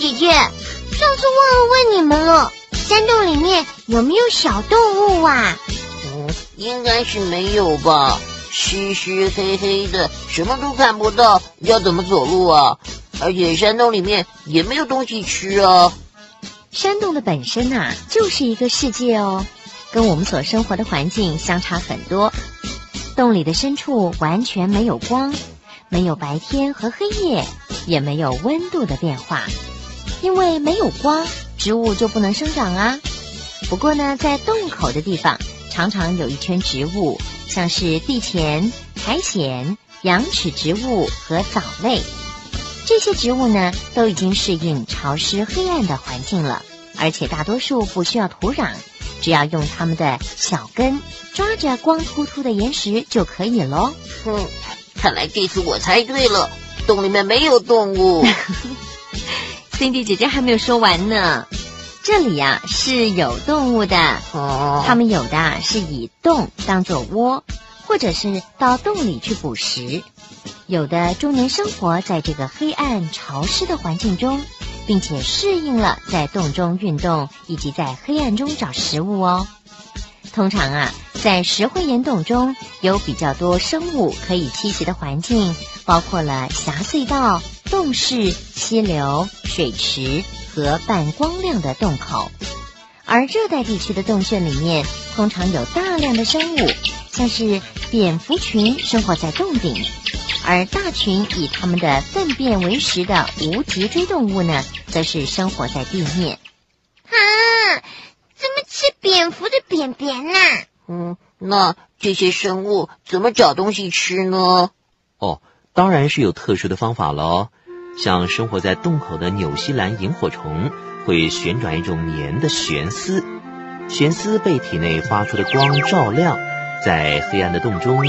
姐姐，上次忘了问你们了，山洞里面有没有小动物啊？嗯，应该是没有吧。湿湿黑黑的，什么都看不到，要怎么走路啊？而且山洞里面也没有东西吃啊。山洞的本身啊，就是一个世界哦，跟我们所生活的环境相差很多。洞里的深处完全没有光，没有白天和黑夜，也没有温度的变化。因为没有光，植物就不能生长啊。不过呢，在洞口的地方，常常有一圈植物，像是地钱、苔藓、羊齿植物和藻类。这些植物呢，都已经适应潮湿黑暗的环境了，而且大多数不需要土壤，只要用它们的小根抓着光秃秃的岩石就可以喽。哼，看来这次我猜对了，洞里面没有动物。Cindy 姐姐还没有说完呢，这里呀是有动物的，哦，它们有的是以洞当做窝，或者是到洞里去捕食。有的终年生活在这个黑暗潮湿的环境中，并且适应了在洞中运动以及在黑暗中找食物哦。通常啊，在石灰岩洞中有比较多生物可以栖息的环境，包括了狭隧道、洞室、溪流、水池和半光亮的洞口。而热带地区的洞穴里面，通常有大量的生物，像是蝙蝠群生活在洞顶。而大群以它们的粪便为食的无脊椎动物呢，则是生活在地面。啊，便便呢？嗯，那这些生物怎么找东西吃呢？哦，当然是有特殊的方法喽。像生活在洞口的纽西兰萤火虫，会旋转一种粘的悬丝，悬丝被体内发出的光照亮，在黑暗的洞中，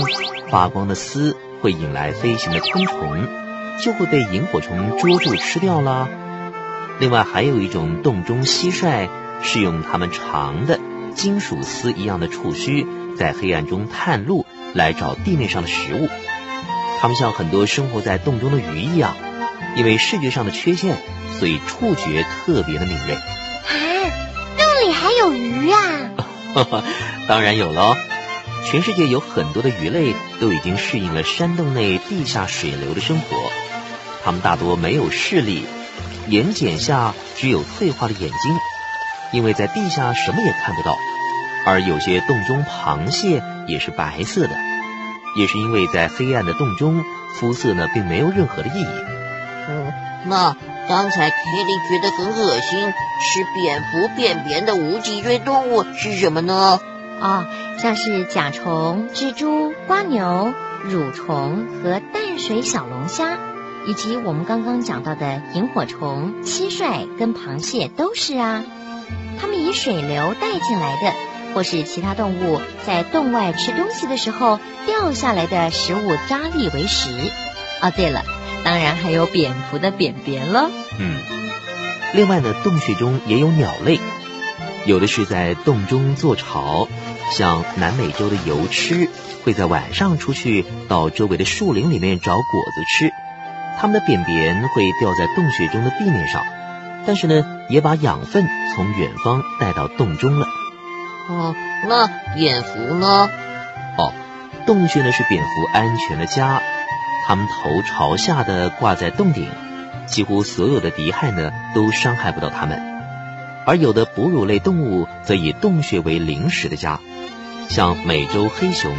发光的丝。会引来飞行的昆虫，就会被萤火虫捉住吃掉啦。另外，还有一种洞中蟋蟀，是用它们长的金属丝一样的触须，在黑暗中探路来找地面上的食物。它们像很多生活在洞中的鱼一样，因为视觉上的缺陷，所以触觉特别的敏锐。啊，洞里还有鱼啊？当然有喽。全世界有很多的鱼类都已经适应了山洞内地下水流的生活，它们大多没有视力，眼睑下只有退化的眼睛，因为在地下什么也看不到。而有些洞中螃蟹也是白色的，也是因为在黑暗的洞中，肤色呢并没有任何的意义。嗯，那刚才 Kelly 觉得很恶心，吃蝙蝠便便的无脊椎动物是什么呢？啊。像是甲虫、蜘蛛、瓜牛、蠕虫和淡水小龙虾，以及我们刚刚讲到的萤火虫、蟋蟀跟螃蟹都是啊。它们以水流带进来的，或是其他动物在洞外吃东西的时候掉下来的食物渣粒为食。哦，对了，当然还有蝙蝠的便便了。嗯，另外呢，洞穴中也有鸟类，有的是在洞中做巢。像南美洲的油吃会在晚上出去到周围的树林里面找果子吃，它们的便便会掉在洞穴中的地面上，但是呢，也把养分从远方带到洞中了。哦，那蝙蝠呢？哦，洞穴呢是蝙蝠安全的家，它们头朝下的挂在洞顶，几乎所有的敌害呢都伤害不到它们。而有的哺乳类动物则以洞穴为临时的家。像美洲黑熊，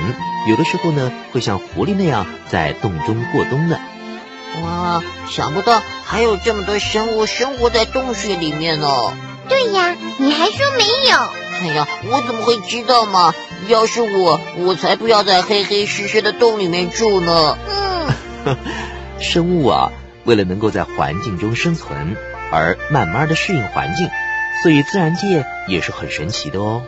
有的时候呢会像狐狸那样在洞中过冬呢。哇，想不到还有这么多生物生活在洞穴里面呢。对呀，你还说没有？哎呀，我怎么会知道嘛？要是我，我才不要在黑黑湿湿的洞里面住呢。嗯，生物啊，为了能够在环境中生存，而慢慢的适应环境，所以自然界也是很神奇的哦。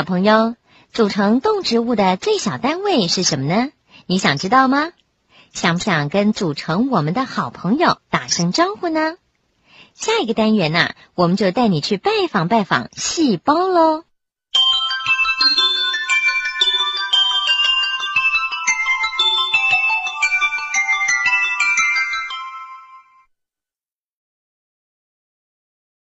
小朋友，组成动植物的最小单位是什么呢？你想知道吗？想不想跟组成我们的好朋友打声招呼呢？下一个单元呢、我们就带你去拜访拜访细胞喽。